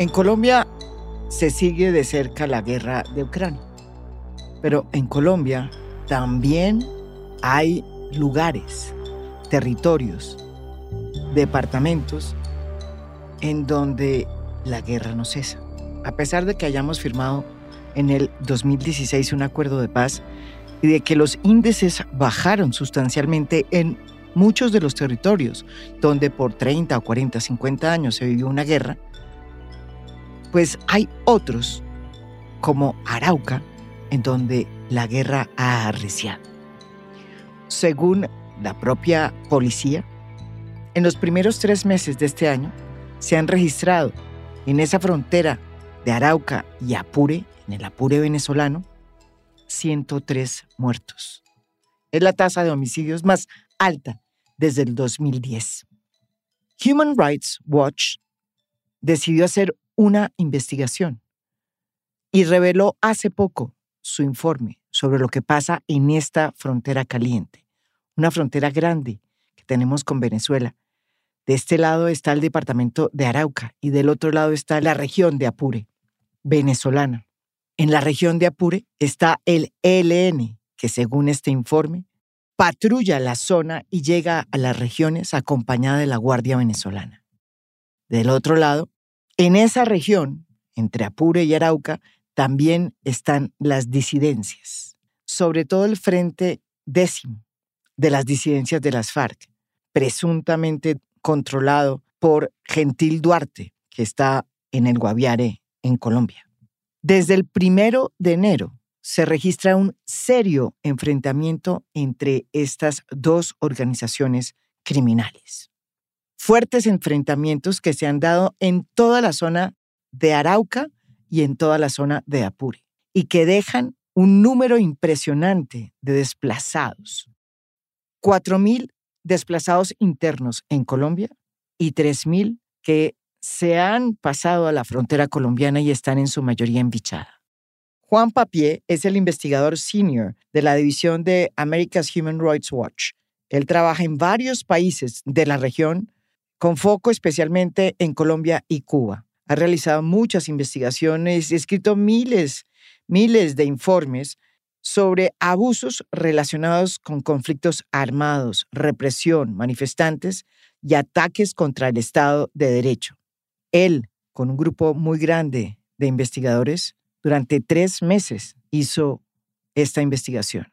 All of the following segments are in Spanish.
En Colombia se sigue de cerca la guerra de Ucrania, pero en Colombia también hay lugares, territorios, departamentos en donde la guerra no cesa. A pesar de que hayamos firmado en el 2016 un acuerdo de paz y de que los índices bajaron sustancialmente en muchos de los territorios donde por 30 o 40, 50 años se vivió una guerra, pues hay otros, como Arauca, en donde la guerra ha arreciado. Según la propia policía, en los primeros tres meses de este año se han registrado en esa frontera de Arauca y Apure, en el Apure venezolano, 103 muertos. Es la tasa de homicidios más alta desde el 2010. Human Rights Watch decidió hacer una investigación y reveló hace poco su informe sobre lo que pasa en esta frontera caliente, una frontera grande que tenemos con Venezuela. De este lado está el departamento de Arauca y del otro lado está la región de Apure, venezolana. En la región de Apure está el ELN, que según este informe, patrulla la zona y llega a las regiones acompañada de la Guardia Venezolana. Del otro lado en esa región, entre Apure y Arauca, también están las disidencias, sobre todo el frente décimo de las disidencias de las FARC, presuntamente controlado por Gentil Duarte, que está en el Guaviare, en Colombia. Desde el primero de enero se registra un serio enfrentamiento entre estas dos organizaciones criminales fuertes enfrentamientos que se han dado en toda la zona de Arauca y en toda la zona de Apure, y que dejan un número impresionante de desplazados. 4.000 desplazados internos en Colombia y 3.000 que se han pasado a la frontera colombiana y están en su mayoría en Bichada. Juan Papié es el investigador senior de la división de America's Human Rights Watch. Él trabaja en varios países de la región con foco especialmente en Colombia y Cuba. Ha realizado muchas investigaciones y escrito miles, miles de informes sobre abusos relacionados con conflictos armados, represión, manifestantes y ataques contra el Estado de Derecho. Él, con un grupo muy grande de investigadores, durante tres meses hizo esta investigación.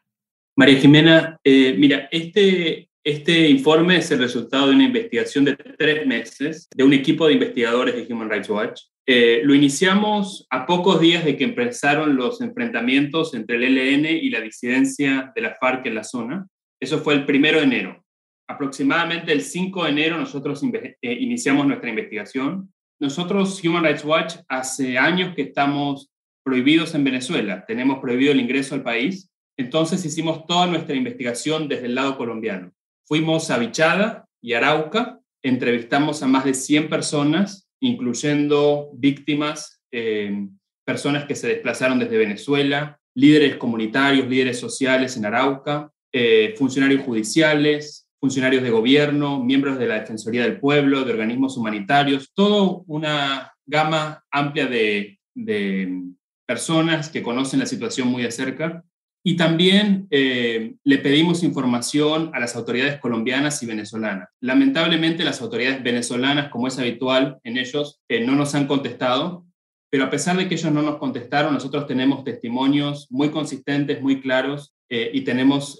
María Jimena, eh, mira, este, este informe es el resultado de una investigación de tres meses de un equipo de investigadores de Human Rights Watch. Eh, lo iniciamos a pocos días de que empezaron los enfrentamientos entre el ELN y la disidencia de la FARC en la zona. Eso fue el primero de enero. Aproximadamente el 5 de enero nosotros eh, iniciamos nuestra investigación. Nosotros, Human Rights Watch, hace años que estamos prohibidos en Venezuela. Tenemos prohibido el ingreso al país. Entonces hicimos toda nuestra investigación desde el lado colombiano. Fuimos a Vichada y Arauca, entrevistamos a más de 100 personas, incluyendo víctimas, eh, personas que se desplazaron desde Venezuela, líderes comunitarios, líderes sociales en Arauca, eh, funcionarios judiciales, funcionarios de gobierno, miembros de la Defensoría del Pueblo, de organismos humanitarios, toda una gama amplia de, de personas que conocen la situación muy de cerca y también eh, le pedimos información a las autoridades colombianas y venezolanas. Lamentablemente las autoridades venezolanas, como es habitual en ellos, eh, no nos han contestado, pero a pesar de que ellos no nos contestaron, nosotros tenemos testimonios muy consistentes, muy claros, eh, y tenemos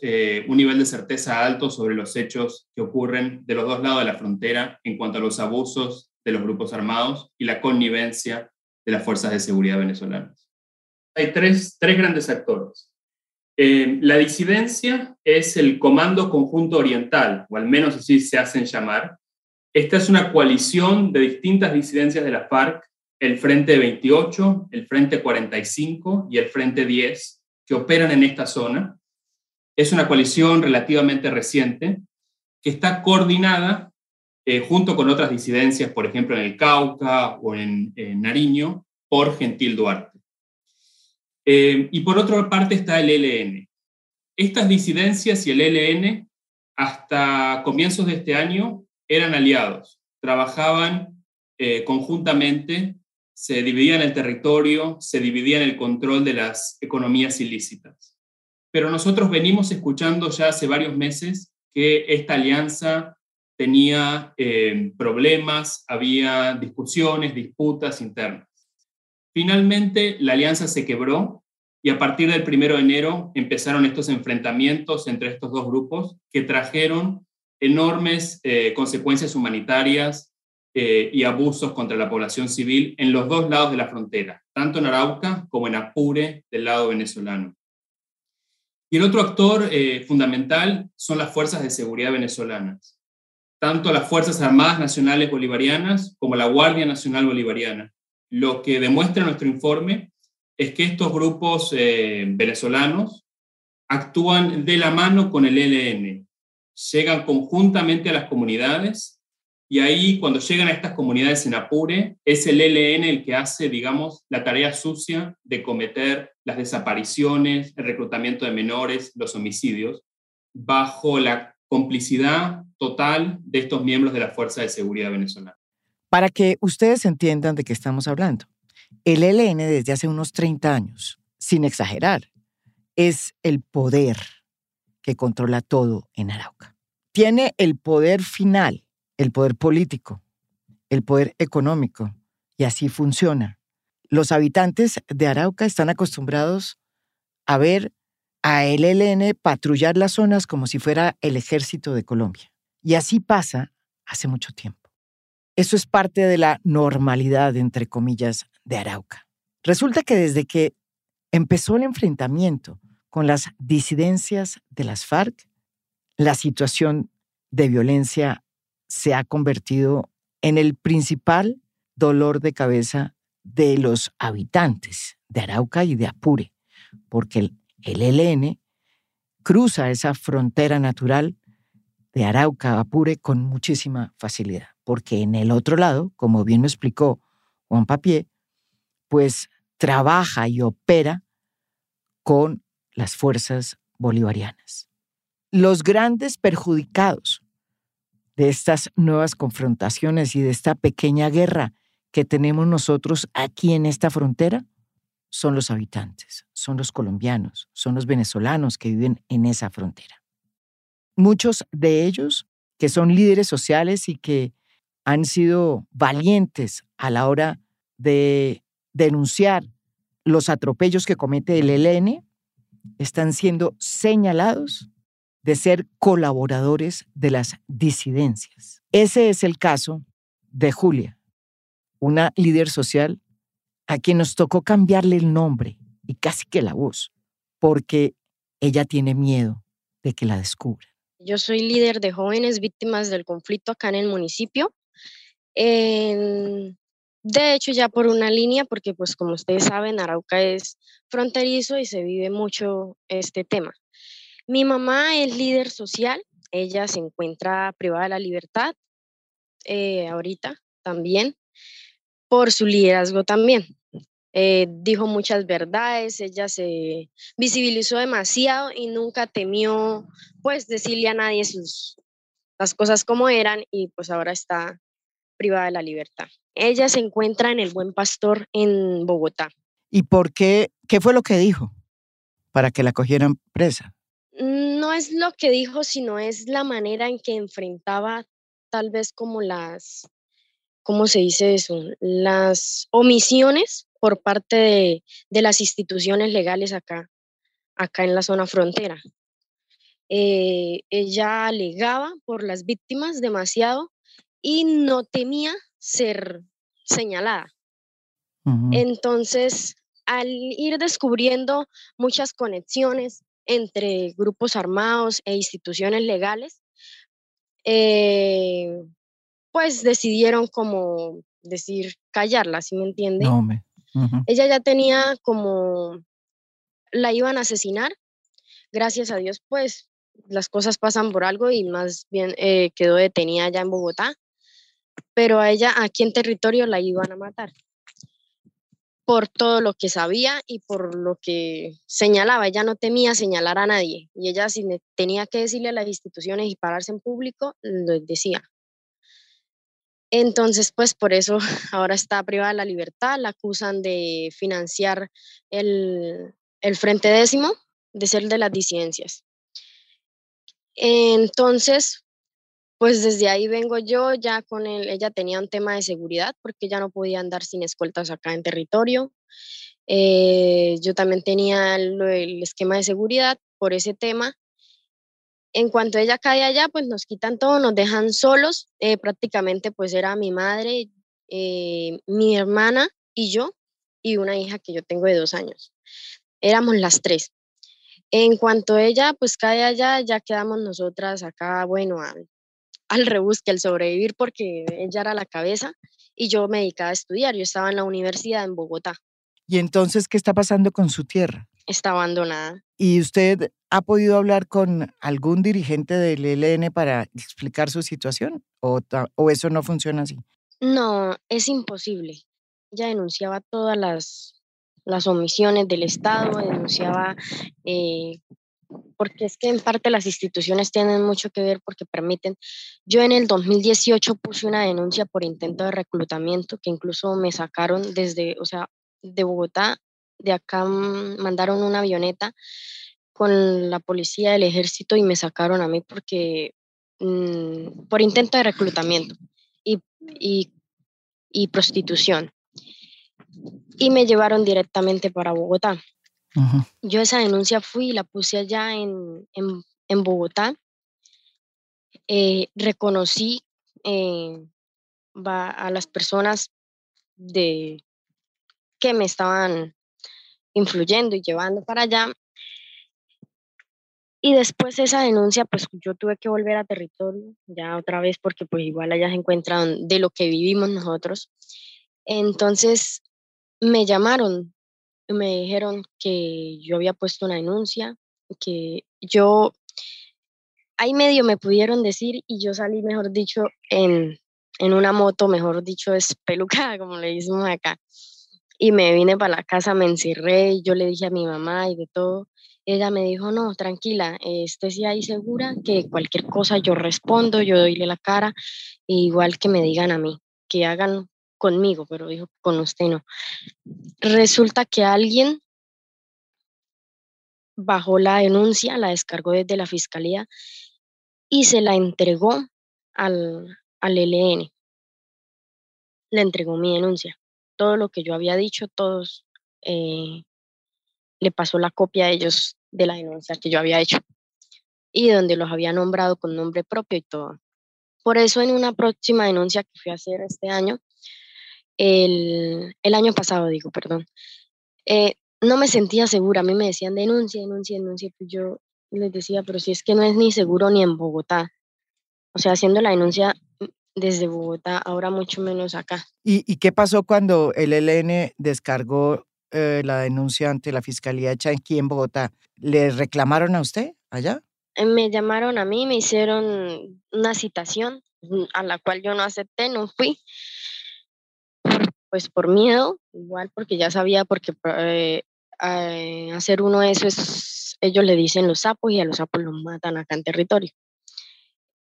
un nivel de certeza alto sobre los hechos que ocurren de los dos lados de la frontera en cuanto a los abusos de los grupos armados y la connivencia de las fuerzas de seguridad venezolanas. Hay tres, tres grandes actores. Eh, la disidencia es el Comando Conjunto Oriental, o al menos así se hacen llamar. Esta es una coalición de distintas disidencias de la FARC, el Frente 28, el Frente 45 y el Frente 10, que operan en esta zona. Es una coalición relativamente reciente que está coordinada eh, junto con otras disidencias, por ejemplo en el Cauca o en Nariño, por Gentil Duarte. Eh, y por otra parte está el ELN. Estas disidencias y el ELN hasta comienzos de este año eran aliados, trabajaban eh, conjuntamente se dividían el territorio, se dividían el control de las economías ilícitas. Pero nosotros venimos escuchando ya hace varios meses que esta alianza tenía eh, problemas, había discusiones, disputas internas. Finalmente, la alianza se quebró y a partir del primero de enero empezaron estos enfrentamientos entre estos dos grupos que trajeron enormes eh, consecuencias humanitarias eh, y abusos contra la población civil en los dos lados de la frontera, tanto en Arauca como en Apure del lado venezolano. Y el otro actor eh, fundamental son las fuerzas de seguridad venezolanas, tanto las Fuerzas Armadas Nacionales Bolivarianas como la Guardia Nacional Bolivariana. Lo que demuestra nuestro informe es que estos grupos eh, venezolanos actúan de la mano con el ELN, llegan conjuntamente a las comunidades y ahí cuando llegan a estas comunidades en Apure es el ELN el que hace, digamos, la tarea sucia de cometer las desapariciones, el reclutamiento de menores, los homicidios, bajo la complicidad total de estos miembros de la Fuerza de Seguridad venezolana. Para que ustedes entiendan de qué estamos hablando, el ELN desde hace unos 30 años, sin exagerar, es el poder que controla todo en Arauca. Tiene el poder final, el poder político, el poder económico, y así funciona. Los habitantes de Arauca están acostumbrados a ver a el ELN patrullar las zonas como si fuera el ejército de Colombia. Y así pasa hace mucho tiempo. Eso es parte de la normalidad, entre comillas, de Arauca. Resulta que desde que empezó el enfrentamiento con las disidencias de las FARC, la situación de violencia se ha convertido en el principal dolor de cabeza de los habitantes de Arauca y de Apure, porque el, el ELN cruza esa frontera natural de Arauca a Apure con muchísima facilidad, porque en el otro lado, como bien me explicó Juan Papié, pues trabaja y opera con las fuerzas bolivarianas. Los grandes perjudicados de estas nuevas confrontaciones y de esta pequeña guerra que tenemos nosotros aquí en esta frontera son los habitantes, son los colombianos, son los venezolanos que viven en esa frontera. Muchos de ellos que son líderes sociales y que han sido valientes a la hora de denunciar los atropellos que comete el ELN, están siendo señalados de ser colaboradores de las disidencias. Ese es el caso de Julia, una líder social a quien nos tocó cambiarle el nombre y casi que la voz, porque ella tiene miedo de que la descubran. Yo soy líder de jóvenes víctimas del conflicto acá en el municipio. De hecho, ya por una línea, porque pues como ustedes saben, Arauca es fronterizo y se vive mucho este tema. Mi mamá es líder social, ella se encuentra privada de la libertad eh, ahorita también, por su liderazgo también. Eh, dijo muchas verdades, ella se visibilizó demasiado y nunca temió pues decirle a nadie sus, las cosas como eran y pues ahora está privada de la libertad. Ella se encuentra en el Buen Pastor en Bogotá. ¿Y por qué? ¿Qué fue lo que dijo para que la cogieran presa? No es lo que dijo, sino es la manera en que enfrentaba tal vez como las, ¿cómo se dice eso? Las omisiones por parte de, de las instituciones legales acá, acá en la zona frontera. Eh, ella alegaba por las víctimas demasiado y no temía ser señalada. Entonces, al ir descubriendo muchas conexiones entre grupos armados e instituciones legales, eh, pues decidieron como decir callarla, ¿sí me entiende? Ella ya tenía como la iban a asesinar. Gracias a Dios, pues las cosas pasan por algo y más bien eh, quedó detenida allá en Bogotá pero a ella aquí en territorio la iban a matar por todo lo que sabía y por lo que señalaba. Ella no temía señalar a nadie y ella si tenía que decirle a las instituciones y pararse en público, lo decía. Entonces, pues por eso ahora está privada de la libertad, la acusan de financiar el, el Frente Décimo, de ser de las disidencias. Entonces, pues desde ahí vengo yo, ya con él, ella tenía un tema de seguridad porque ya no podía andar sin escoltas acá en territorio. Eh, yo también tenía el, esquema de seguridad por ese tema. En cuanto ella cae allá, pues nos quitan todo, nos dejan solos. Eh, prácticamente pues era mi madre, eh, mi hermana y yo, y una hija que yo tengo de dos años. Éramos las tres. En cuanto ella pues cae allá, ya quedamos nosotras acá, bueno, al, al rebusque, al sobrevivir, porque ella era la cabeza y yo me dedicaba a estudiar. Yo estaba en la universidad en Bogotá. ¿Y entonces qué está pasando con su tierra? Está abandonada. ¿Y usted ha podido hablar con algún dirigente del ELN para explicar su situación? ¿O, o eso no funciona así? No, es imposible. Ella denunciaba todas las, las omisiones del Estado, denunciaba eh, porque es que en parte las instituciones tienen mucho que ver porque permiten. Yo en el 2018 puse una denuncia por intento de reclutamiento que incluso me sacaron desde, o sea, de Bogotá, de acá mandaron una avioneta con la policía del ejército y me sacaron a mí porque mmm, por intento de reclutamiento y, y, y prostitución. Y me llevaron directamente para Bogotá. Yo esa denuncia fui y la puse allá en, en, en Bogotá. Eh, reconocí eh, va, a las personas de, que me estaban influyendo y llevando para allá. Y después esa denuncia, pues yo tuve que volver a territorio, ya otra vez, porque pues igual allá se encuentran de lo que vivimos nosotros. Entonces me llamaron me dijeron que yo había puesto una denuncia, que yo, ahí medio me pudieron decir y yo salí, mejor dicho, en, en una moto, mejor dicho, espelucada, como le decimos acá. Y me vine para la casa, me encerré y yo le dije a mi mamá y de todo. Ella me dijo, no, tranquila, estés ahí segura que cualquier cosa yo respondo, yo doyle la cara, igual que me digan a mí, que hagan conmigo, pero dijo con usted no. Resulta que alguien bajó la denuncia, la descargó desde la fiscalía y se la entregó al, al LN. Le entregó mi denuncia. Todo lo que yo había dicho, todos eh, le pasó la copia a ellos de la denuncia que yo había hecho y donde los había nombrado con nombre propio y todo. Por eso en una próxima denuncia que fui a hacer este año, el, el año pasado, digo, perdón, eh, no me sentía segura. A mí me decían denuncia, denuncia, denuncia. Pues yo les decía, pero si es que no es ni seguro ni en Bogotá. O sea, haciendo la denuncia desde Bogotá, ahora mucho menos acá. ¿Y, y qué pasó cuando el ELN descargó eh, la denuncia ante la Fiscalía hecha aquí en Bogotá? ¿Le reclamaron a usted allá? Eh, Me llamaron a mí, me hicieron una citación mm, a la cual yo no acepté, no fui pues por miedo, igual porque ya sabía, porque eh, eh, hacer uno eso es, ellos le dicen los sapos y a los sapos los matan acá en territorio.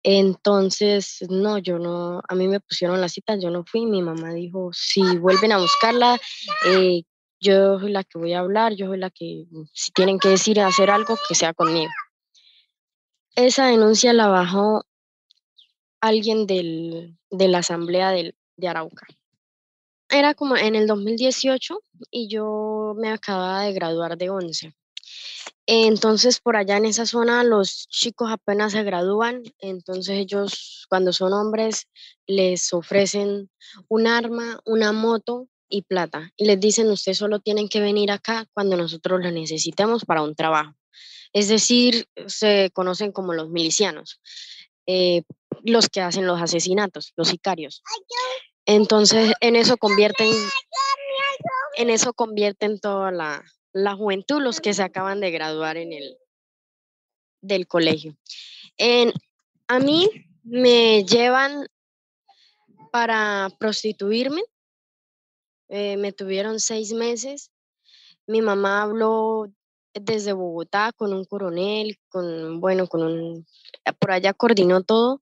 Entonces, no, yo no, a mí me pusieron la cita, yo no fui, mi mamá dijo, si vuelven a buscarla, eh, yo soy la que voy a hablar, yo soy la que, si tienen que decir hacer algo, que sea conmigo. Esa denuncia la bajó alguien del, de la asamblea del, de Arauca era como en el 2018 y yo me acababa de graduar de 11. Entonces, por allá en esa zona, los chicos apenas se gradúan, entonces ellos, cuando son hombres, les ofrecen un arma, una moto y plata. Y les dicen, ustedes solo tienen que venir acá cuando nosotros lo necesitemos para un trabajo. Es decir, se conocen como los milicianos, eh, los que hacen los asesinatos, los sicarios. Entonces, en eso convierten, en eso convierten toda la, la juventud, los que se acaban de graduar en el del colegio. En, a mí me llevan para prostituirme. eh, me tuvieron seis meses. Mi mamá habló desde Bogotá con un coronel, con, bueno, con un, por allá coordinó todo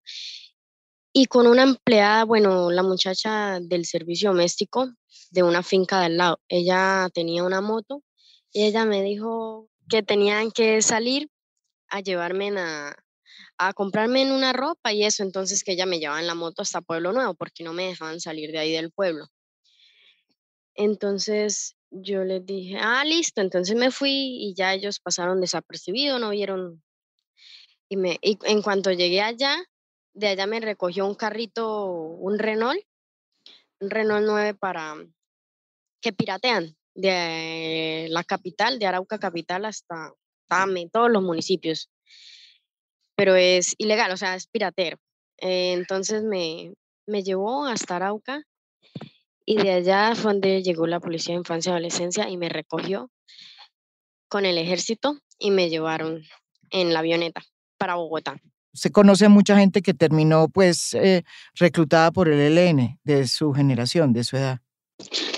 y con una empleada, bueno, la muchacha del servicio doméstico de una finca de al lado. Ella tenía una moto y ella me dijo que tenían que salir a llevarme a, a comprarme una ropa y eso, entonces que ella me llevaba en la moto hasta Pueblo Nuevo porque no me dejaban salir de ahí del pueblo. Entonces yo les dije, ah, listo, entonces me fui y ya ellos pasaron desapercibidos, no vieron. Y, me, y en cuanto llegué allá, de allá me recogió un carrito, un Renault, un Renault 9 para que piratean de la capital, de Arauca capital hasta todos los municipios. Pero es ilegal, o sea, es piratero. Entonces me, me llevó hasta Arauca y de allá fue donde llegó la policía de infancia y adolescencia y me recogió con el ejército y me llevaron en la avioneta para Bogotá. Se conoce mucha gente que terminó pues eh, reclutada por el ELN de su generación, de su edad.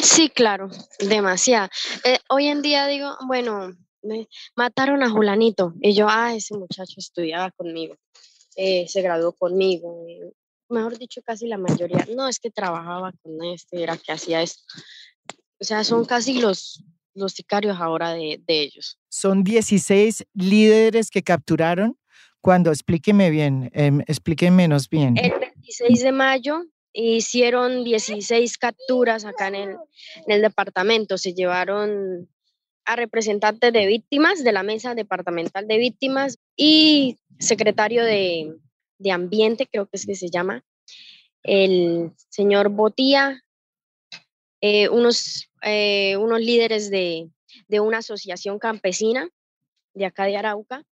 Sí, claro, demasiado. Eh, hoy en día digo, bueno, me mataron a Julanito y yo, ah, ese muchacho estudiaba conmigo, eh, se graduó conmigo, mejor dicho, casi la mayoría, no, es que trabajaba con este, era que hacía esto. O sea, son casi los, los sicarios ahora de, de ellos. Son 16 líderes que capturaron cuando? Explíqueme bien, eh, explíqueme menos bien. El 26 de mayo hicieron 16 capturas acá en el, en el departamento. Se llevaron a representantes de víctimas de la mesa departamental de víctimas y secretario de, de ambiente, creo que es que se llama, el señor Botía, eh, unos, eh, unos líderes de, de, una asociación campesina de acá de Arauca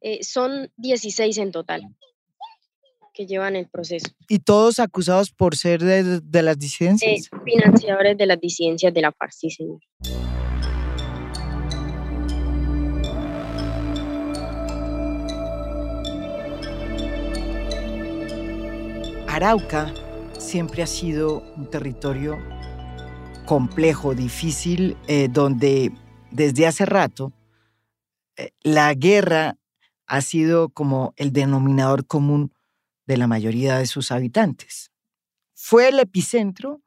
eh, son 16 en total que llevan el proceso. ¿Y todos acusados por ser de, de las disidencias? Eh, financiadores de las disidencias de la FARC, sí, señor. Arauca siempre ha sido un territorio complejo, difícil, eh, donde desde hace rato eh, la guerra ha sido como el denominador común de la mayoría de sus habitantes. Fue el epicentro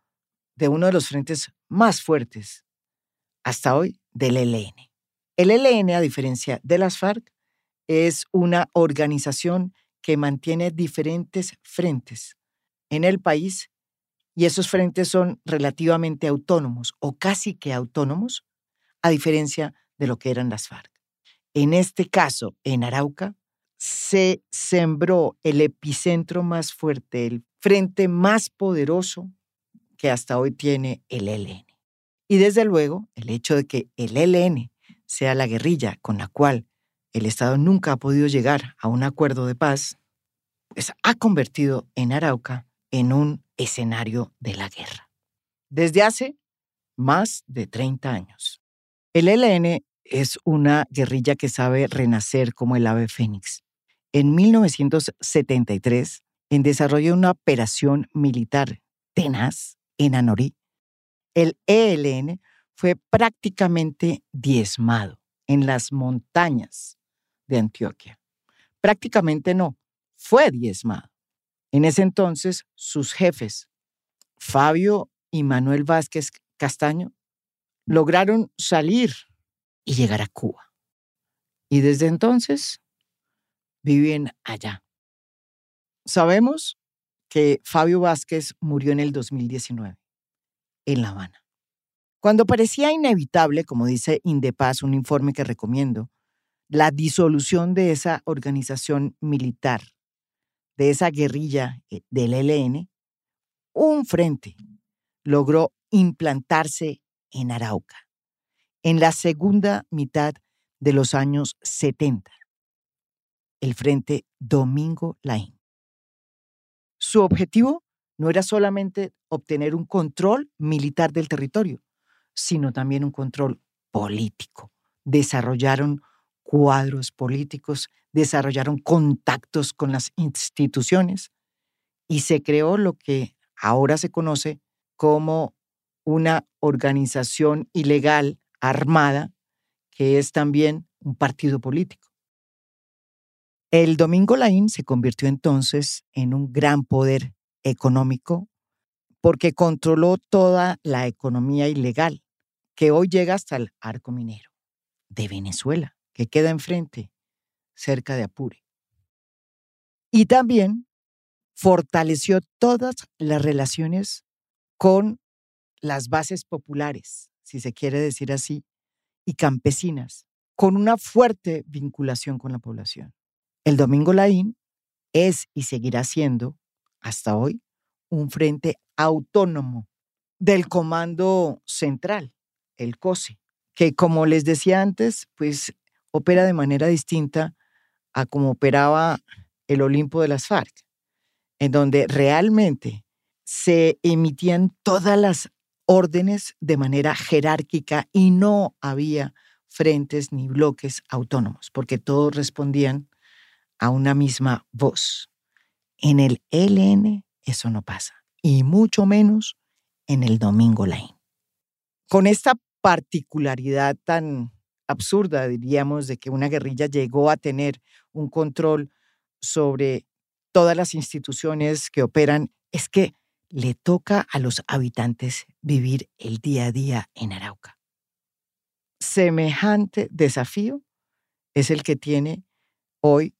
de uno de los frentes más fuertes hasta hoy del ELN. El ELN, a diferencia de las FARC, es una organización que mantiene diferentes frentes en el país y esos frentes son relativamente autónomos o casi que autónomos, a diferencia de lo que eran las FARC. En este caso, en Arauca, se sembró el epicentro más fuerte, el frente más poderoso que hasta hoy tiene el ELN. Y desde luego, el hecho de que el ELN sea la guerrilla con la cual el Estado nunca ha podido llegar a un acuerdo de paz, pues ha convertido en Arauca en un escenario de la guerra. Desde hace más de 30 años. El ELN es una guerrilla que sabe renacer como el ave fénix. En 1973, en desarrollo de una operación militar tenaz en Anorí, el ELN fue prácticamente diezmado en las montañas de Antioquia. Prácticamente no, fue diezmado. En ese entonces, sus jefes, Fabio y Manuel Vázquez Castaño, lograron salir y llegar a Cuba. Y desde entonces viven allá. Sabemos que Fabio Vázquez murió en el 2019, en La Habana. Cuando parecía inevitable, como dice Indepaz, un informe que recomiendo, la disolución de esa organización militar, de esa guerrilla eh, del ELN, un frente logró implantarse en Arauca en la segunda mitad de los años 70, el Frente Domingo Laín. Su objetivo no era solamente obtener un control militar del territorio, sino también un control político. Desarrollaron cuadros políticos, desarrollaron contactos con las instituciones y se creó lo que ahora se conoce como una organización ilegal armada, que es también un partido político. El Domingo Laín se convirtió entonces en un gran poder económico porque controló toda la economía ilegal que hoy llega hasta el arco minero de Venezuela, que queda enfrente, cerca de Apure. Y también fortaleció todas las relaciones con las bases populares, si se quiere decir así, y campesinas, con una fuerte vinculación con la población. El Domingo Laín es y seguirá siendo, hasta hoy, un frente autónomo del Comando Central, el COSE, que como les decía antes, pues opera de manera distinta a como operaba el Olimpo de las FARC, en donde realmente se emitían todas las órdenes de manera jerárquica y no había frentes ni bloques autónomos, porque todos respondían a una misma voz. En el LN eso no pasa, y mucho menos en el Domingo Lane. Con esta particularidad tan absurda, diríamos, de que una guerrilla llegó a tener un control sobre todas las instituciones que operan, es que le toca a los habitantes vivir el día a día en Arauca. Semejante desafío es el que tiene hoy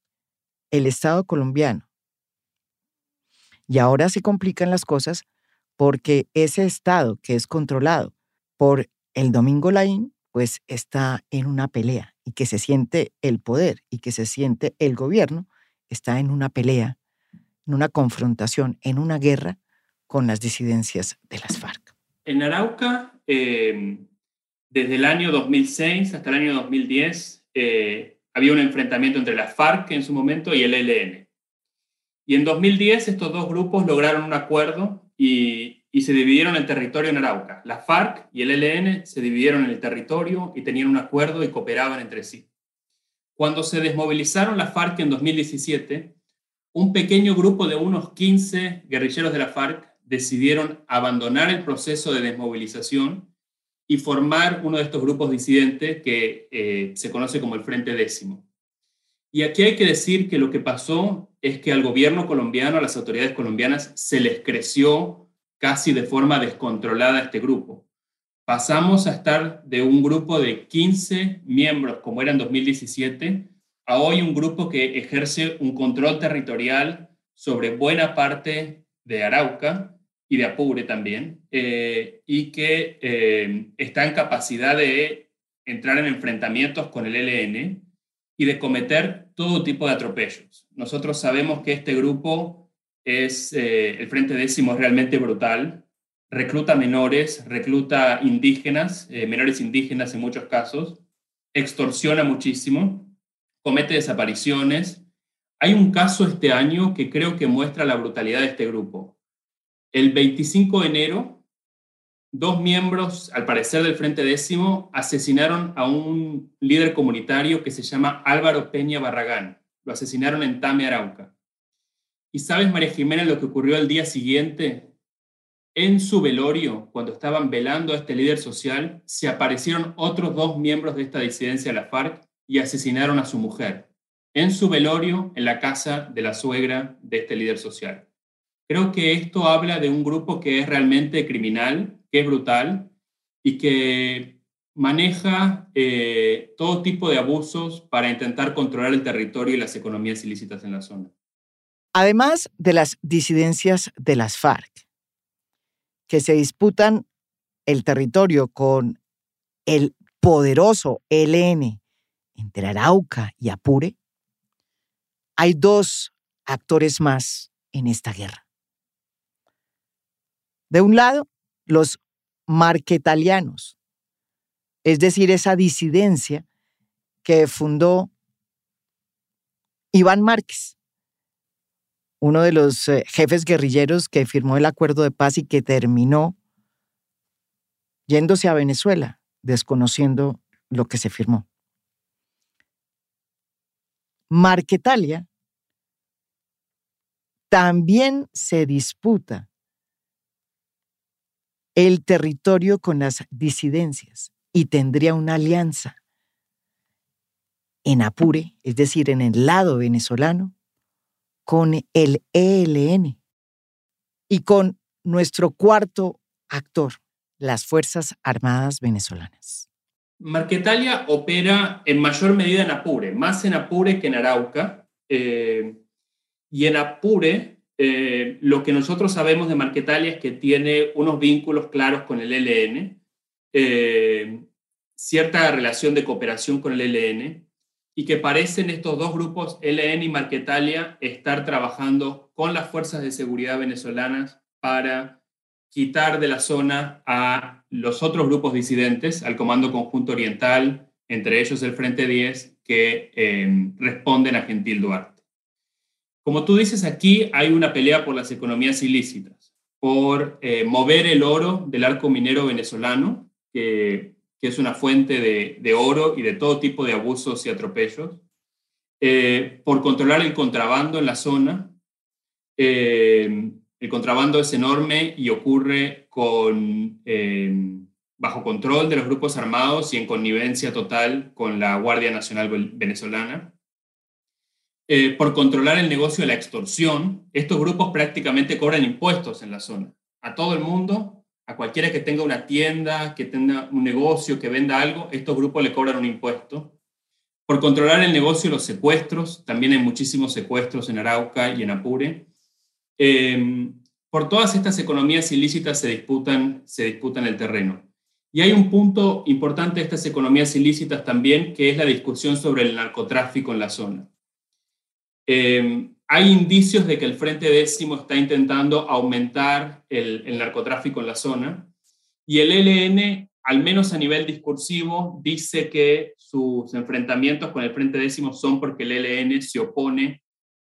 el Estado colombiano. Y ahora se complican las cosas porque ese Estado que es controlado por el Domingo Laín, pues está en una pelea y que se siente el poder y que se siente el gobierno, está en una pelea, en una confrontación, en una guerra con las disidencias de las FARC. En Arauca, em, desde el año 2006 hasta el año 2010, eh, había un enfrentamiento entre las FARC en su momento y el ELN. Y en 2010 estos dos grupos lograron un acuerdo y, se dividieron el territorio en Arauca. Las FARC y el ELN se dividieron el territorio y tenían un acuerdo y cooperaban entre sí. Cuando se desmovilizaron las FARC en 2017, un pequeño grupo de unos 15 guerrilleros de la FARC decidieron abandonar el proceso de desmovilización y formar uno de estos grupos disidentes que eh, se conoce como el Frente Décimo. Y aquí hay que decir que lo que pasó es que al gobierno colombiano, a las autoridades colombianas, se les creció casi de forma descontrolada este grupo. Pasamos a estar de un grupo de 15 miembros, como era en 2017, a hoy un grupo que ejerce un control territorial sobre buena parte de Arauca y de Apure también, eh, y que eh, está en capacidad de entrar en enfrentamientos con el ELN y de cometer todo tipo de atropellos. Nosotros sabemos que este grupo es, eh, el Frente Décimo es realmente brutal, recluta menores, recluta indígenas, menores indígenas en muchos casos, extorsiona muchísimo, comete desapariciones. Hay un caso este año que creo que muestra la brutalidad de este grupo. El 25 de enero, dos miembros, al parecer del Frente Décimo, asesinaron a un líder comunitario que se llama Álvaro Peña Barragán. Lo asesinaron en Tame, Arauca. ¿Y sabes, María Jimena, lo que ocurrió el día siguiente? En su velorio, cuando estaban velando a este líder social, se aparecieron otros dos miembros de esta disidencia de la FARC y asesinaron a su mujer. En su velorio, en la casa de la suegra de este líder social. Creo que esto habla de un grupo que es realmente criminal, que es brutal y que maneja eh, todo tipo de abusos para intentar controlar el territorio y las economías ilícitas en la zona. Además de las disidencias de las FARC, que se disputan el territorio con el poderoso ELN entre Arauca y Apure, hay dos actores más en esta guerra. De un lado, los marquetalianos, es decir, esa disidencia que fundó Iván Márquez, uno de los eh, jefes guerrilleros que firmó el acuerdo de paz y que terminó yéndose a Venezuela, desconociendo lo que se firmó. Marquetalia también se disputa el territorio con las disidencias y tendría una alianza. en Apure, es decir, en el lado venezolano, con el ELN y con nuestro cuarto actor, las Fuerzas Armadas Venezolanas. Marquetalia opera en mayor medida en Apure, más en Apure que en Arauca. Eh, y en Apure, eh, lo que nosotros sabemos de Marquetalia es que tiene unos vínculos claros con el ELN, eh, cierta relación de cooperación con el ELN, y que parecen estos dos grupos, ELN y Marquetalia, estar trabajando con las fuerzas de seguridad venezolanas para quitar de la zona a los otros grupos disidentes, al Comando Conjunto Oriental, entre ellos el Frente 10, que eh, responden a Gentil Duarte. Como tú dices, aquí hay una pelea por las economías ilícitas, por eh, mover el oro del arco minero venezolano, que, es una fuente de, oro y de todo tipo de abusos y atropellos, eh, por controlar el contrabando en la zona, el contrabando es enorme y ocurre em, bajo control de los grupos armados y en connivencia total con la Guardia Nacional Venezolana. Eh, por controlar el negocio de la extorsión, estos grupos prácticamente cobran impuestos en la zona. A todo el mundo, a cualquiera que tenga una tienda, que tenga un negocio, que venda algo, estos grupos le cobran un impuesto. Por controlar el negocio de los secuestros, también hay muchísimos secuestros en Arauca y en Apure. Em, por todas estas economías ilícitas se disputan, se disputan el terreno. Y hay un punto importante de estas economías ilícitas también, que es la discusión sobre el narcotráfico en la zona. Em, hay indicios de que el Frente Décimo está intentando aumentar el, narcotráfico en la zona y el ELN, al menos a nivel discursivo, dice que sus enfrentamientos con el Frente Décimo son porque el ELN se opone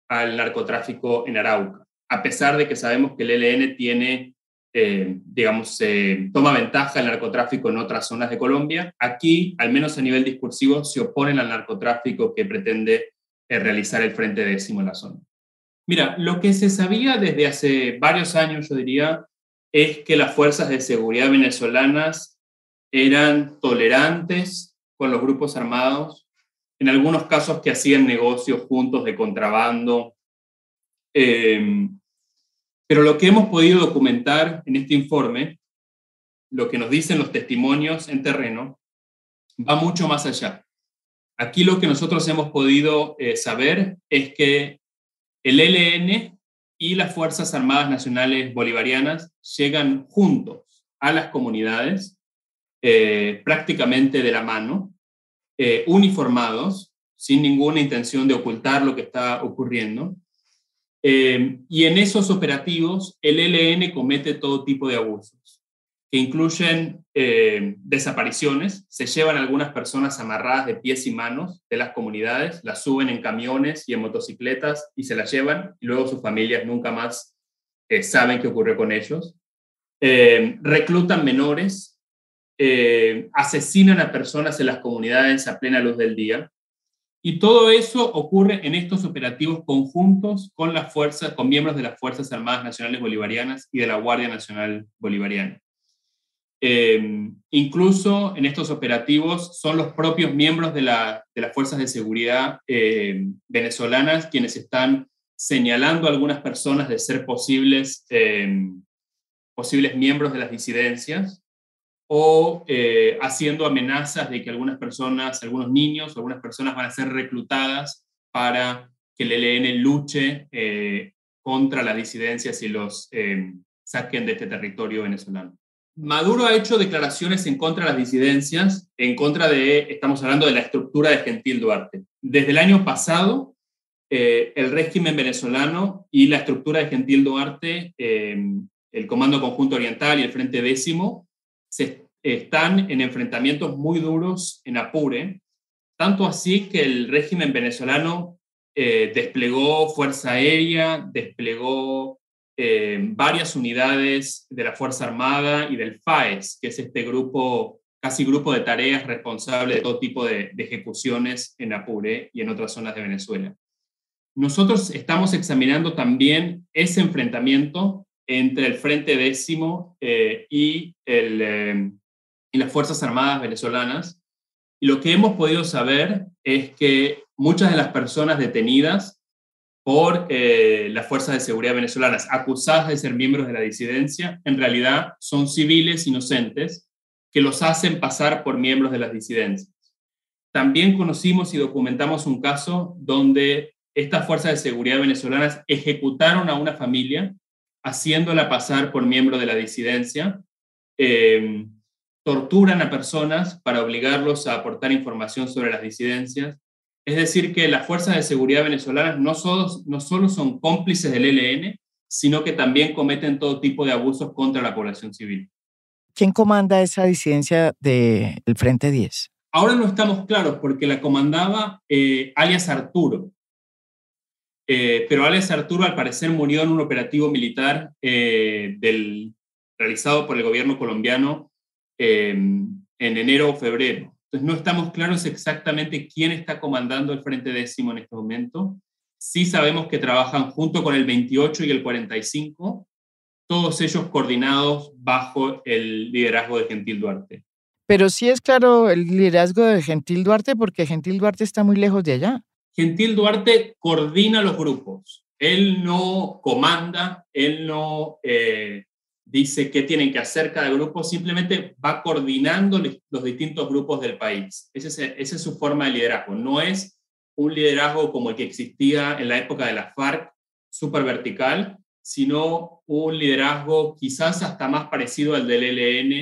al narcotráfico en Arauca a pesar de que sabemos que el ELN tiene, eh, digamos, toma ventaja el narcotráfico en otras zonas de Colombia, aquí, al menos a nivel discursivo, se oponen al narcotráfico que pretende realizar el Frente Décimo en la zona. Mira, lo que se sabía desde hace varios años, yo diría, es que las fuerzas de seguridad venezolanas eran tolerantes con los grupos armados, en algunos casos que hacían negocios juntos de contrabando, Em, pero lo que hemos podido documentar en este informe, lo que nos dicen los testimonios en terreno, va mucho más allá. Aquí lo que nosotros hemos podido eh, saber es que el ELN y las Fuerzas Armadas Nacionales Bolivarianas llegan juntos a las comunidades, eh, prácticamente de la mano, eh, uniformados, sin ninguna intención de ocultar lo que está ocurriendo, y en esos operativos, el ELN comete todo tipo de abusos, que incluyen eh, desapariciones, se llevan algunas personas amarradas de pies y manos de las comunidades, las suben en camiones y en motocicletas y se las llevan, y luego sus familias nunca más eh, saben qué ocurrió con ellos. reclutan menores, asesinan a personas en las comunidades a plena luz del día, y todo eso ocurre en estos operativos conjuntos con las fuerzas, con miembros de las Fuerzas Armadas Nacionales Bolivarianas y de la Guardia Nacional Bolivariana. Eh, incluso en estos operativos son los propios miembros de, las fuerzas de seguridad eh, venezolanas quienes están señalando a algunas personas de ser posibles, eh, posibles miembros de las disidencias o eh, haciendo amenazas de que algunas personas, algunos niños, algunas personas van a ser reclutadas para que el ELN luche eh, contra las disidencias y los saquen de este territorio venezolano. Maduro ha hecho declaraciones en contra de las disidencias, en contra de, estamos hablando de la estructura de Gentil Duarte. Desde el año pasado, el régimen venezolano y la estructura de Gentil Duarte, el Comando Conjunto Oriental y el Frente Décimo, se, están en enfrentamientos muy duros en Apure, tanto así que el régimen venezolano eh, desplegó fuerza aérea, desplegó eh, varias unidades de la Fuerza Armada y del FAES, que es este grupo, casi grupo de tareas responsable de todo tipo de, ejecuciones en Apure y en otras zonas de Venezuela. Nosotros estamos examinando también ese enfrentamiento entre el Frente Décimo eh, eh, y las Fuerzas Armadas venezolanas, Y lo que hemos podido saber es que muchas de las personas detenidas por eh, las fuerzas de seguridad venezolanas acusadas de ser miembros de la disidencia, en realidad son civiles inocentes que los hacen pasar por miembros de las disidencias. También conocimos y documentamos un caso donde estas fuerzas de seguridad venezolanas ejecutaron a una familia haciéndola pasar por miembro de la disidencia, eh, torturan a personas para obligarlos a aportar información sobre las disidencias, es decir, que las fuerzas de seguridad venezolanas no solo, no solo son cómplices del ELN, sino que también cometen todo tipo de abusos contra la población civil. ¿Quién comanda esa disidencia del Frente 10? Ahora no estamos claros porque la comandaba eh, alias Arturo. Eh, pero alias Arturo al parecer murió en un operativo militar eh, del, realizado por el gobierno colombiano en enero o febrero no estamos claros exactamente quién está comandando el Frente Décimo en este momento. Sí sabemos que trabajan junto con el 28 y el 45, todos ellos coordinados bajo el liderazgo de Gentil Duarte. Pero sí es claro el liderazgo de Gentil Duarte porque Gentil Duarte está muy lejos de allá. Gentil Duarte coordina los grupos. Él no comanda, él no eh, dice qué tienen que hacer cada grupo, simplemente va coordinando los distintos grupos del país. Esa es, su forma de liderazgo. No es un liderazgo como el que existía en la época de la FARC, súper vertical, sino un liderazgo quizás hasta más parecido al del ELN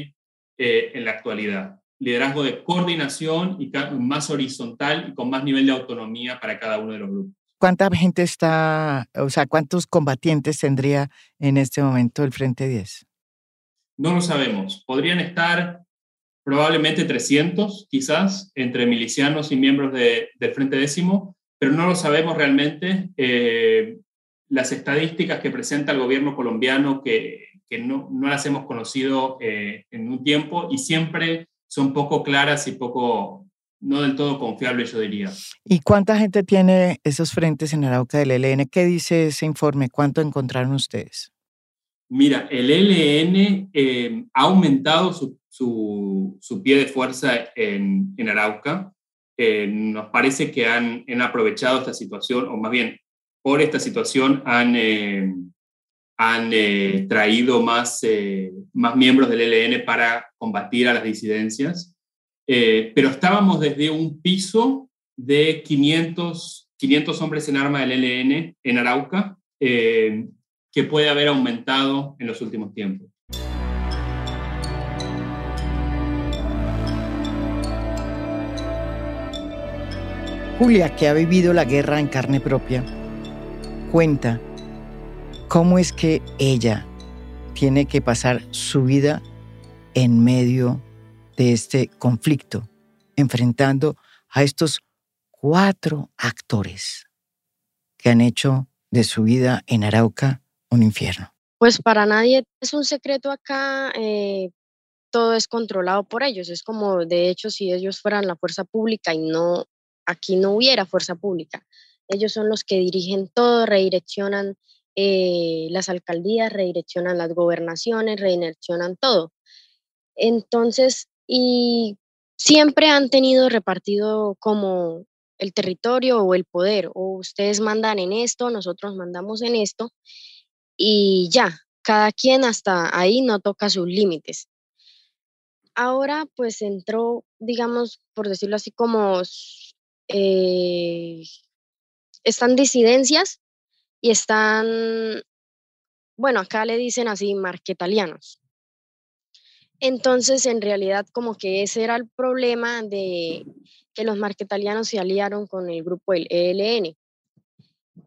eh, en la actualidad. Liderazgo de coordinación y más horizontal y con más nivel de autonomía para cada uno de los grupos. ¿Cuánta gente está, o sea, cuántos combatientes tendría en este momento el Frente 10? No lo sabemos. Podrían estar probablemente 300, quizás, entre milicianos y miembros del Frente Décimo, pero no lo sabemos realmente. Eh, las estadísticas que presenta el gobierno colombiano, que, no, las hemos conocido eh, en un tiempo y siempre son poco claras y poco, no del todo confiable, yo diría. ¿Y cuánta gente tiene esos frentes en Arauca del ELN? ¿Qué dice ese informe? ¿Cuánto encontraron ustedes? Mira, el ELN eh, ha aumentado su, su, pie de fuerza en, en Arauca. Eh, nos parece que han, han, aprovechado esta situación, o más bien, por esta situación han, eh, han traído más, más miembros del ELN para combatir a las disidencias. Eh, pero estábamos desde un piso de 500, 500 hombres en arma del ELN en Arauca, eh, que puede haber aumentado en los últimos tiempos. Julia, que ha vivido la guerra en carne propia, cuenta cómo es que ella tiene que pasar su vida en medio de este conflicto, enfrentando a estos cuatro actores que han hecho de su vida en Arauca un infierno. Pues para nadie es un secreto acá, eh, todo es controlado por ellos. Es como, de hecho, si ellos fueran la fuerza pública y no, aquí no hubiera fuerza pública. Ellos son los que dirigen todo, redireccionan eh, las alcaldías, redireccionan las gobernaciones, redireccionan todo. Entonces, y siempre han tenido repartido como el territorio o el poder, o ustedes mandan en esto, nosotros mandamos en esto, y ya, cada quien hasta ahí no toca sus límites. Ahora pues entró, digamos, por decirlo así, como eh, están disidencias y están, bueno, acá le dicen así, marquetalianos. Entonces, en realidad, como que ese era el problema de que los marquetalianos se aliaron con el grupo del ELN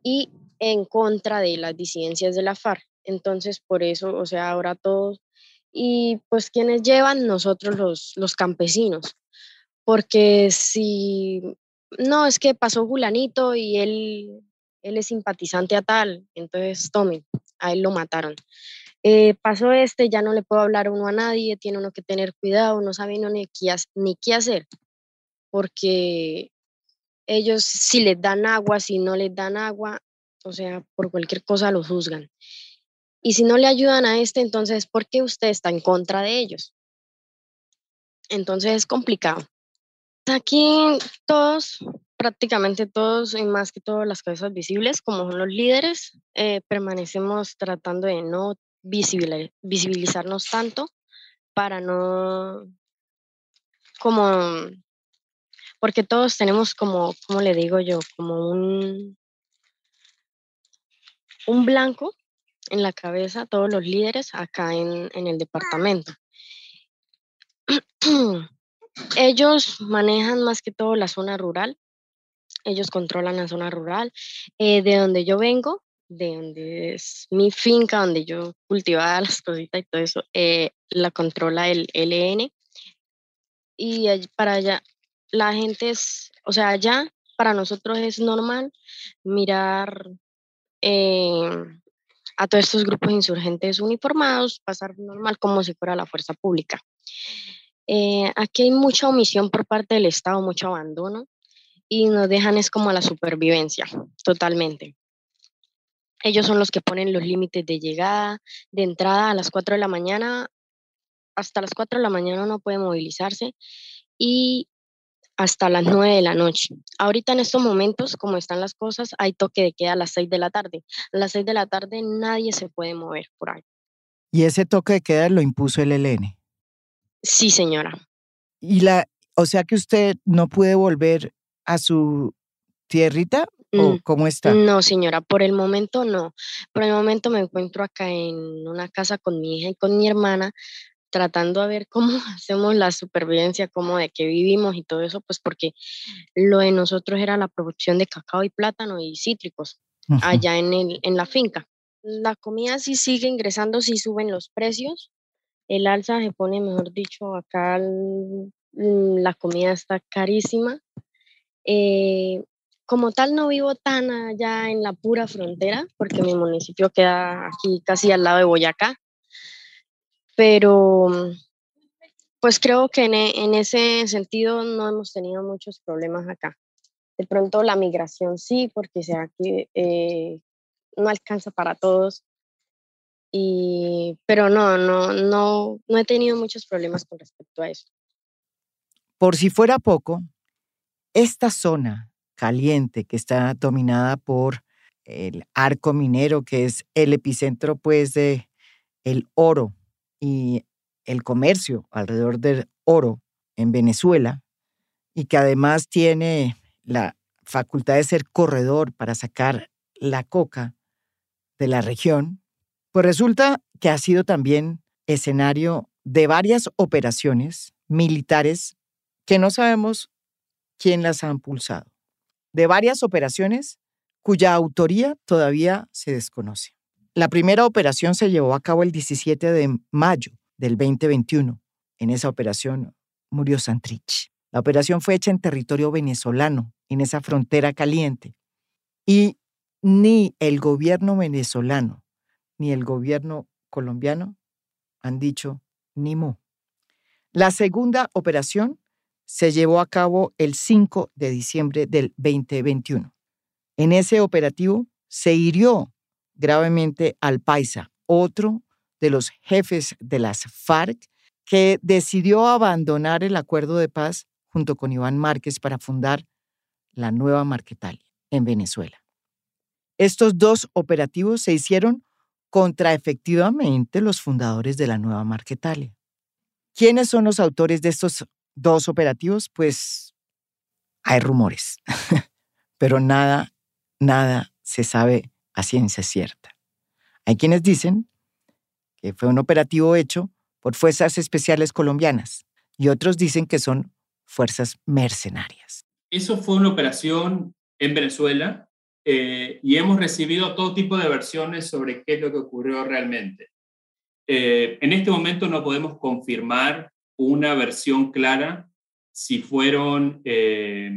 y en contra de las disidencias de la FARC. Entonces, por eso, o sea, ahora todos, y pues quienes llevan nosotros los, los campesinos, porque si, no, es que pasó Julanito y él, él es simpatizante a tal, entonces tomen, a él lo mataron. Eh, pasó este, ya no le puedo hablar uno a nadie, tiene uno que tener cuidado, no sabe ni, qué, ni qué hacer, porque ellos si les dan agua, si no les dan agua, o sea, por cualquier cosa los juzgan. Y si no le ayudan a este, entonces, ¿por qué usted está en contra de ellos? Entonces es complicado. Aquí todos, prácticamente todos, y más que todas las cabezas visibles, como son los líderes, eh, permanecemos tratando de no visibilizarnos tanto para no, como, porque todos tenemos como, como le digo yo, como un, un blanco en la cabeza, todos los líderes acá en, en el departamento. Ellos manejan más que todo la zona rural, ellos controlan la zona rural. Eh, de donde yo vengo, de donde es mi finca, donde yo cultivaba las cositas y todo eso, eh, la controla el LN. Y para allá, la gente es, o sea, allá para nosotros es normal mirar eh, a todos estos grupos insurgentes uniformados, pasar normal como si fuera la fuerza pública. Eh, aquí hay mucha omisión por parte del Estado, mucho abandono y nos dejan es como a la supervivencia, totalmente. Ellos son los que ponen los límites de llegada, de entrada a las 4 de la mañana. Hasta las 4 de la mañana no puede movilizarse y hasta las 9 de la noche. Ahorita en estos momentos, como están las cosas, hay toque de queda a las 6 de la tarde. A las 6 de la tarde nadie se puede mover por ahí. ¿Y ese toque de queda lo impuso el ELN? Sí, señora. ¿Y la, o sea que usted no puede volver a su tierrita o mm, cómo está? No, señora, por el momento no. Por el momento me encuentro acá en una casa con mi hija y con mi hermana tratando a ver cómo hacemos la supervivencia, cómo de qué vivimos y todo eso, pues porque lo de nosotros era la producción de cacao y plátano y cítricos allá en, el, en la finca. La comida sí sigue ingresando, sí suben los precios. El alza se pone, mejor dicho, acá la comida está carísima. Eh, como tal no vivo tan allá en la pura frontera, porque mi municipio queda aquí casi al lado de Boyacá, pero pues creo que e, en, ese sentido no hemos tenido muchos problemas acá. De pronto la migración sí, porque sea eh, no alcanza para todos, y, pero no, no, no, no he tenido muchos problemas con respecto a eso. Por si fuera poco, esta zona caliente que está dominada por el arco minero, que es el epicentro pues de el oro y el comercio alrededor del oro en Venezuela, y que además tiene la facultad de ser corredor para sacar la coca de la región, pues resulta que ha sido también escenario de varias operaciones militares que no sabemos quién las ha impulsado, de varias operaciones cuya autoría todavía se desconoce. La primera operación se llevó a cabo el 17 de mayo del 2021. En esa operación murió Santrich. La operación fue hecha en territorio venezolano, en esa frontera caliente. Y ni el gobierno venezolano ni el gobierno colombiano han dicho ni mu. La segunda operación se llevó a cabo el 5 de diciembre del 2021. En ese operativo se hirió gravemente al Paisa, otro de los jefes de las FARC, que decidió abandonar el acuerdo de paz junto con Iván Márquez para fundar la nueva Marquetalia en Venezuela. Estos dos operativos se hicieron contra efectivamente los fundadores de la nueva Marquetalia. ¿Quiénes son los autores de estos dos operativos? Pues hay rumores, pero nada, nada se sabe a ciencia cierta. Hay quienes dicen que fue un operativo hecho por fuerzas especiales colombianas y otros dicen que son fuerzas mercenarias. Eso fue una operación en Venezuela eh, y hemos recibido todo tipo de versiones sobre qué es lo que ocurrió realmente. Eh, en este momento no podemos confirmar una versión clara si fueron eh,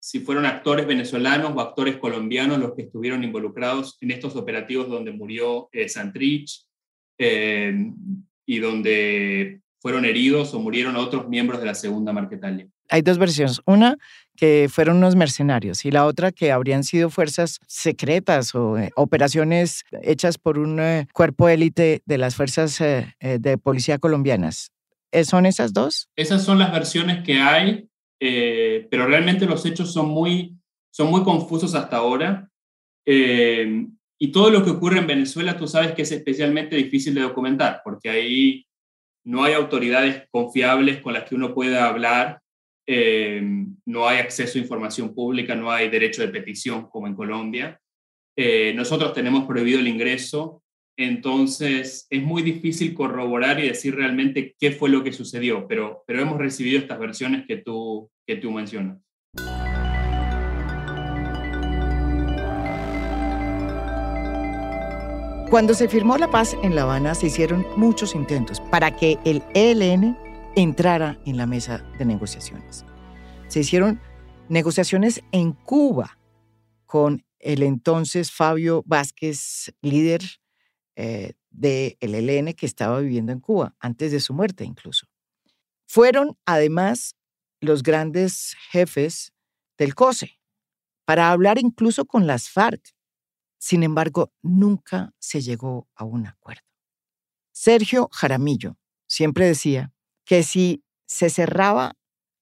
si fueron actores venezolanos o actores colombianos los que estuvieron involucrados en estos operativos donde murió eh, Santrich eh, y donde fueron heridos o murieron otros miembros de la segunda Marquetalia. Hay dos versiones. Una, que fueron unos mercenarios y la otra, que habrían sido fuerzas secretas o eh, operaciones hechas por un cuerpo élite de las fuerzas de policía colombianas. ¿Son esas dos? Esas son las versiones que hay eh, pero realmente los hechos son muy, son muy confusos hasta ahora. Eh, y todo lo que ocurre en Venezuela, tú sabes que es especialmente difícil de documentar, porque ahí no hay autoridades confiables con las que uno pueda hablar, eh, no hay acceso a información pública, no hay derecho de petición como en Colombia. nosotros tenemos prohibido el ingreso entonces, es muy difícil corroborar y decir realmente qué fue lo que sucedió, pero, pero hemos recibido estas versiones que tú, que tú mencionas. Cuando se firmó la paz en La Habana, se hicieron muchos intentos para que el ELN entrara en la mesa de negociaciones. Se hicieron negociaciones en Cuba con el entonces Fabio Vázquez, líder eh, del ELN que estaba viviendo en Cuba, antes de su muerte incluso. Fueron además los grandes jefes del COSE para hablar incluso con las FARC. Sin embargo, nunca se llegó a un acuerdo. Sergio Jaramillo siempre decía que si se cerraba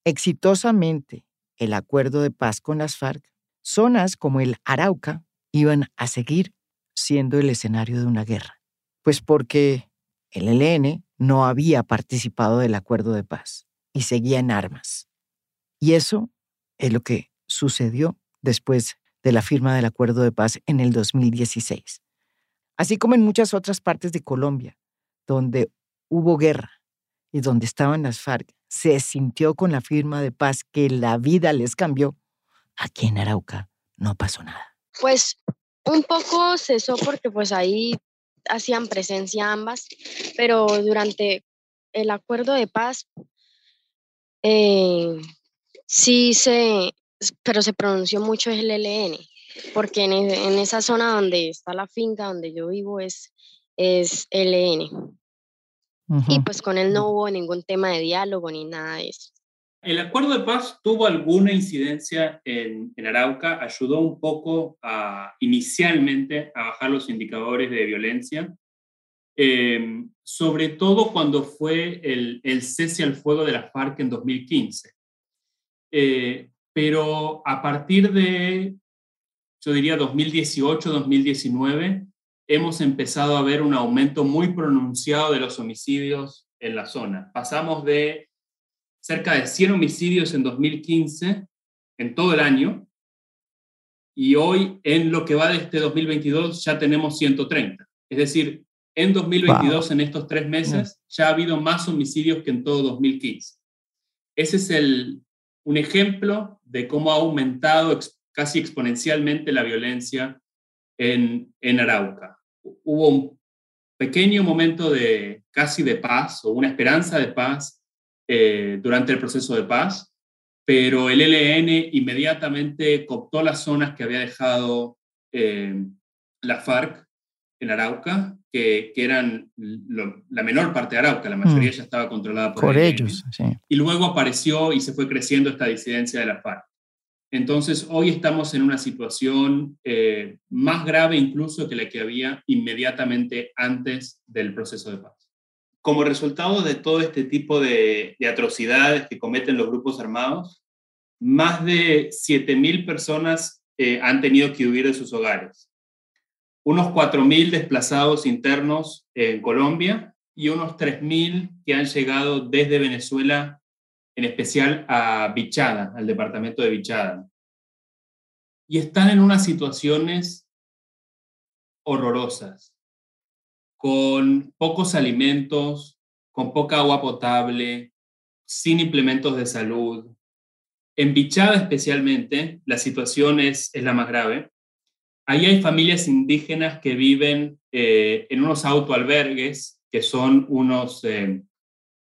exitosamente el acuerdo de paz con las FARC, zonas como el Arauca iban a seguir siendo el escenario de una guerra? Pues porque el ELN no había participado del acuerdo de paz y seguía en armas. Y eso es lo que sucedió después de la firma del acuerdo de paz en el 2016. Así como en muchas otras partes de Colombia, donde hubo guerra y donde estaban las FARC, se sintió con la firma de paz que la vida les cambió, aquí en Arauca no pasó nada. Pues un poco cesó porque pues ahí hacían presencia ambas, pero durante el acuerdo de paz eh, sí se, pero se pronunció mucho el LN, porque en, en, esa zona donde está la finca donde yo vivo es, es LN. Y pues con él no hubo ningún tema de diálogo ni nada de eso. ¿El acuerdo de paz tuvo alguna incidencia en, Arauca? ¿Ayudó un poco inicialmente a bajar los indicadores de violencia? Em, sobre todo cuando fue el, cese al fuego de la FARC en 2015. Eh, pero a partir de, yo diría, 2018-2019, hemos empezado a ver un aumento muy pronunciado de los homicidios en la zona. Pasamos de cerca de 100 homicidios en 2015, en todo el año, y hoy en lo que va de este 2022 ya tenemos 130. Es decir, en 2022, en estos tres meses, ya ha habido más homicidios que en todo 2015. Ese es el, un ejemplo de cómo ha aumentado casi exponencialmente la violencia en, en Arauca. Hubo un pequeño momento de casi de paz o una esperanza de paz eh, durante el proceso de paz, pero el ELN inmediatamente cooptó las zonas que había dejado eh, la FARC en Arauca, que, que eran la menor parte de Arauca, la mayoría mm. ya estaba controlada por, e ellos. Y luego apareció y se fue creciendo esta disidencia de la FARC. Entonces, hoy estamos en una situación eh, más grave incluso que la que había inmediatamente antes del proceso de paz como resultado de todo este tipo de, atrocidades que cometen los grupos armados, más de 7.000 personas eh, han tenido que huir de sus hogares. Unos 4.000 desplazados internos en Colombia y unos 3.000 que han llegado desde Venezuela, en especial a Bichada, al departamento de Bichada. Y están en unas situaciones horrorosas con pocos alimentos, con poca agua potable, sin implementos de salud. En Bichada especialmente, la situación es, es la más grave. Ahí hay familias indígenas que viven eh, en unos autoalbergues, que son unos, eh,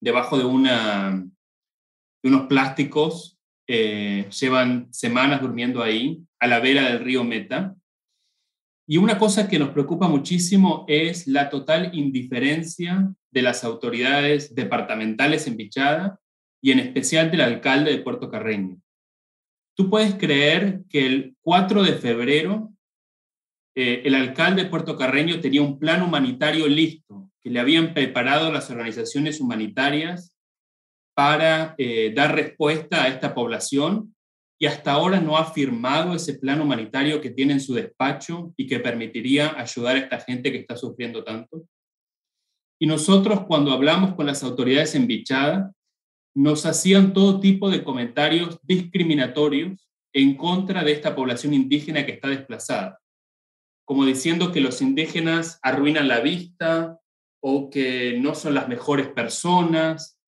debajo de, unos plásticos, eh, llevan semanas durmiendo ahí, a la vera del río Meta. Y una cosa que nos preocupa muchísimo es la total indiferencia de las autoridades departamentales en Bichada y en especial del alcalde de Puerto Carreño. Tú puedes creer que el 4 de febrero eh, el alcalde de Puerto Carreño tenía un plan humanitario listo que le habían preparado las organizaciones humanitarias para eh, dar respuesta a esta población y hasta ahora no ha firmado ese plan humanitario que tiene en su despacho y que permitiría ayudar a esta gente que está sufriendo tanto. Y nosotros cuando hablamos con las autoridades en Bichada, nos hacían todo tipo de comentarios discriminatorios en contra de esta población indígena que está desplazada, como diciendo que los indígenas arruinan la vista o que no son las mejores personas.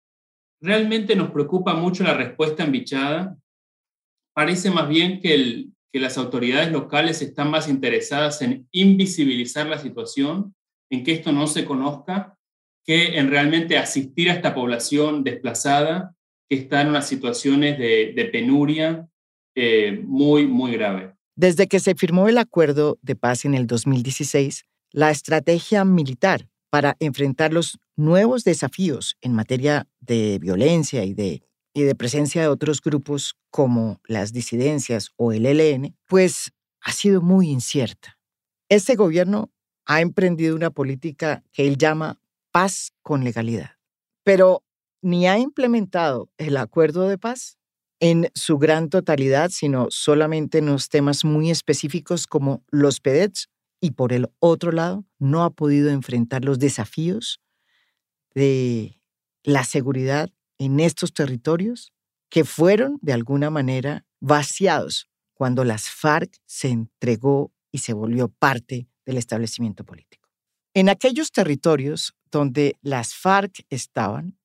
Realmente nos preocupa mucho la respuesta en Bichada. Parece más bien que, que las autoridades locales están más interesadas en invisibilizar la situación, en que esto no se conozca, que en realmente asistir a esta población desplazada que está en unas situaciones de, penuria eh, muy, muy grave. Desde que se firmó el acuerdo de paz en el 2016, la estrategia militar para enfrentar los nuevos desafíos en materia de violencia y de, y de presencia de otros grupos como las disidencias o el ELN, pues ha sido muy incierta. Este gobierno ha emprendido una política que él llama paz con legalidad. Pero ni ha implementado el acuerdo de paz en su gran totalidad, sino solamente en los temas muy específicos como los PEDETs, y por el otro lado, no ha podido enfrentar los desafíos de la seguridad en estos territorios que fueron de alguna manera vaciados cuando las FARC se entregó y se volvió parte del establecimiento político. En aquellos territorios donde las FARC estaban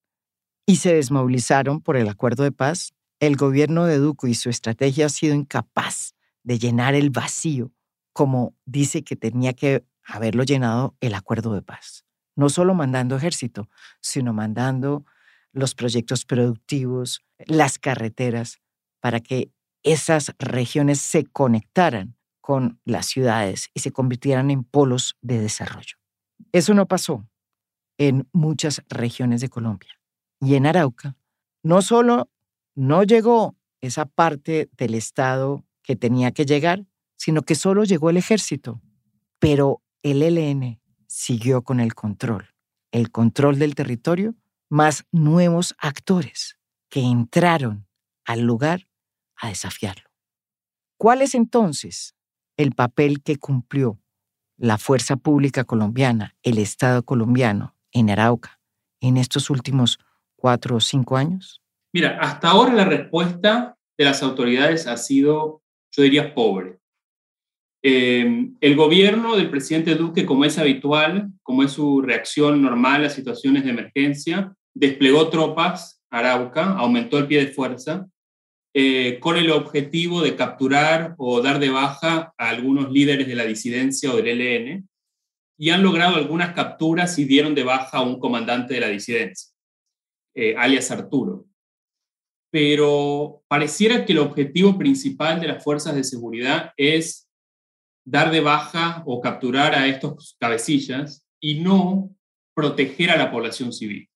y se desmovilizaron por el acuerdo de paz, el gobierno de Duco y su estrategia ha sido incapaz de llenar el vacío como dice que tenía que haberlo llenado el acuerdo de paz. No solo mandando ejército, sino mandando los proyectos productivos, las carreteras, para que esas regiones se conectaran con las ciudades y se convirtieran en polos de desarrollo. Eso no pasó en muchas regiones de Colombia. Y en Arauca, no solo no llegó esa parte del Estado que tenía que llegar, sino que solo llegó el ejército. Pero el ELN siguió con el control, el control del territorio, más nuevos actores que entraron al lugar a desafiarlo. ¿Cuál es entonces el papel que cumplió la fuerza pública colombiana, el Estado colombiano en Arauca en estos últimos cuatro o cinco años? Mira, hasta ahora la respuesta de las autoridades ha sido, yo diría, pobre. Eh, el gobierno del presidente Duque, como es habitual, como es su reacción normal a situaciones de emergencia, desplegó tropas a Arauca, aumentó el pie de fuerza, eh, con el objetivo de capturar o dar de baja a algunos líderes de la disidencia o del ELN, y han logrado algunas capturas y dieron de baja a un comandante de la disidencia, eh, alias Arturo. Pero pareciera que el objetivo principal de las fuerzas de seguridad es dar de baja o capturar a estos cabecillas y no proteger a la población civil.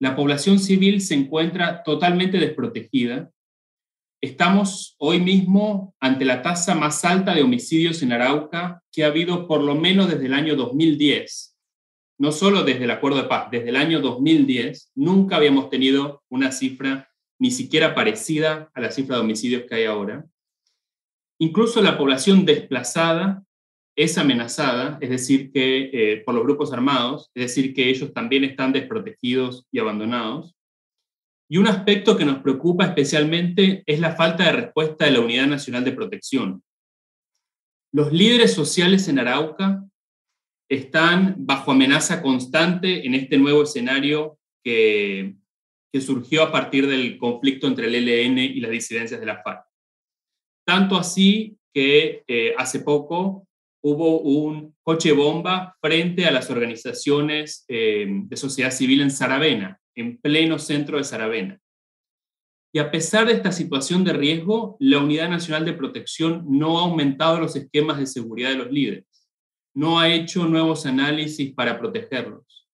La población civil se encuentra totalmente desprotegida Estamos hoy mismo ante la tasa más alta de homicidios en Arauca que ha habido por lo menos desde el año 2010. No solo desde el acuerdo de paz, desde el año 2010 nunca habíamos tenido una cifra ni siquiera parecida a la cifra de homicidios que hay ahora. Incluso la población desplazada es amenazada, es decir, que eh, por los grupos armados, es decir, que ellos también están desprotegidos y abandonados. Y un aspecto que nos preocupa especialmente es la falta de respuesta de la Unidad Nacional de Protección. Los líderes sociales en Arauca están bajo amenaza constante en este nuevo escenario que, surgió a partir del conflicto entre el ELN y las disidencias de la FARC. Tanto así que eh, hace poco hubo un coche bomba frente a las organizaciones eh, de sociedad civil en Saravena, en pleno centro de Saravena. Y a pesar de esta situación de riesgo, la Unidad Nacional de Protección no ha aumentado los esquemas de seguridad de los líderes, no ha hecho nuevos análisis para protegerlos.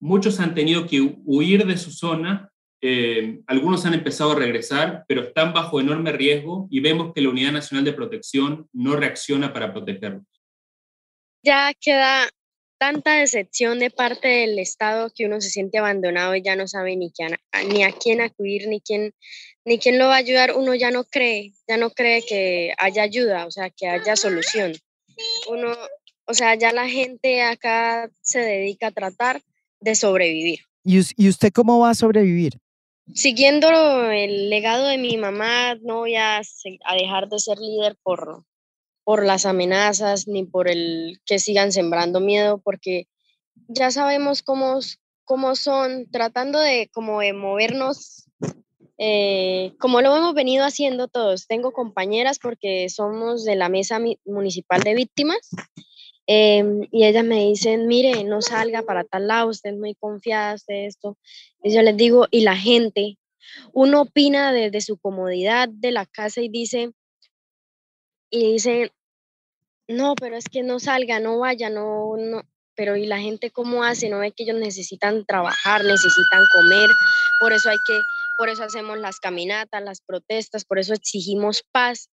Muchos han tenido que huir de su zona, eh, algunos han empezado a regresar, pero están bajo enorme riesgo y vemos que la Unidad Nacional de Protección no reacciona para protegerlos. Ya queda tanta decepción de parte del Estado que uno se siente abandonado y ya no sabe ni, quién, ni a quién acudir, ni quién, ni quién lo va a ayudar, uno ya no cree, ya no cree que haya ayuda, o sea, que haya solución. Uno, o sea, ya la gente acá se dedica a tratar de sobrevivir. ¿Y, usted cómo va a sobrevivir? Siguiendo el legado de mi mamá, no voy a, dejar de ser líder por, por las amenazas ni por el que sigan sembrando miedo, porque ya sabemos cómo, cómo son, tratando de como de movernos eh, como lo hemos venido haciendo todos. Tengo compañeras porque somos de la mesa municipal de víctimas em, y ellas me dicen, mire, no salga para tal lado, usted es muy confiada de esto. Yo les digo, y la gente, uno opina desde su comodidad de la casa y dice, y dicen, no, pero es que no salga, no vaya, no, no, pero ¿y la gente cómo hace? ¿No ve que ellos necesitan trabajar, necesitan comer? Por eso hay que, por eso hacemos las caminatas, las protestas, por eso exigimos paz.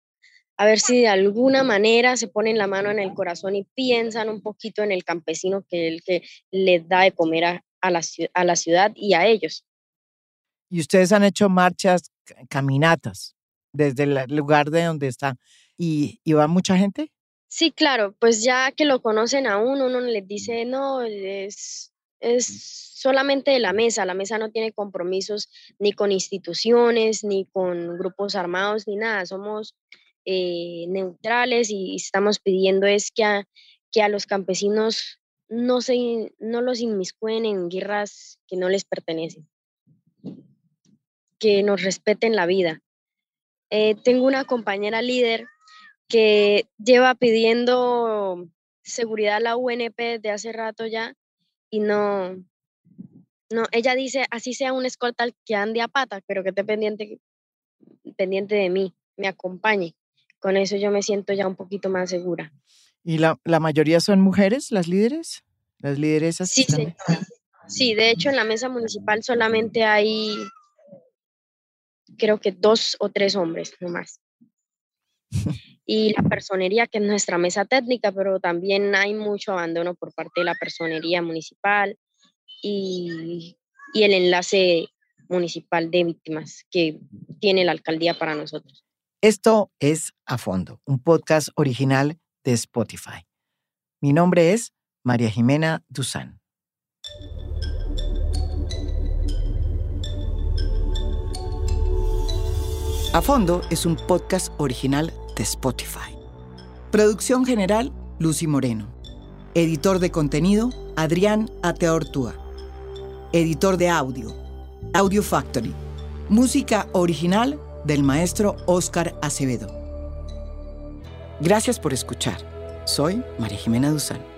A ver si de alguna manera se ponen la mano en el corazón y piensan un poquito en el campesino que es el que les da de comer a, la, a la ciudad y a ellos. Y ustedes han hecho marchas, caminatas desde el lugar de donde están. ¿Y, y va mucha gente? Sí, claro, pues ya que lo conocen a uno, uno les dice, no, es, es solamente de la mesa, la mesa no tiene compromisos ni con instituciones, ni con grupos armados, ni nada, somos eh, neutrales y estamos pidiendo es que a, que a los campesinos no, se, no los inmiscuen en guerras que no les pertenecen, que nos respeten la vida. Eh, tengo una compañera líder que lleva pidiendo seguridad a la UNP de hace rato ya y no, no, ella dice, así sea un escolta que ande a pata, pero que esté pendiente, pendiente de mí, me acompañe. Con eso yo me siento ya un poquito más segura. ¿Y la, mayoría son mujeres, las líderes? ¿Las lideresas? Sí, sí. Sí, de hecho en la mesa municipal solamente hay, creo que dos o tres hombres nomás. y la personería, que es nuestra mesa técnica, pero también hay mucho abandono por parte de la personería municipal y, y el enlace municipal de víctimas que tiene la alcaldía para nosotros. Esto es A Fondo, un podcast original de Spotify. Mi nombre es María Jimena Duzán. A Fondo es un podcast original de Spotify. Producción general, Lucy Moreno. Editor de contenido, Adrián Ateortúa. Editor de audio, Audio Factory. Música original del maestro Oscar Acevedo. Gracias por escuchar. Soy María Jimena Duzán.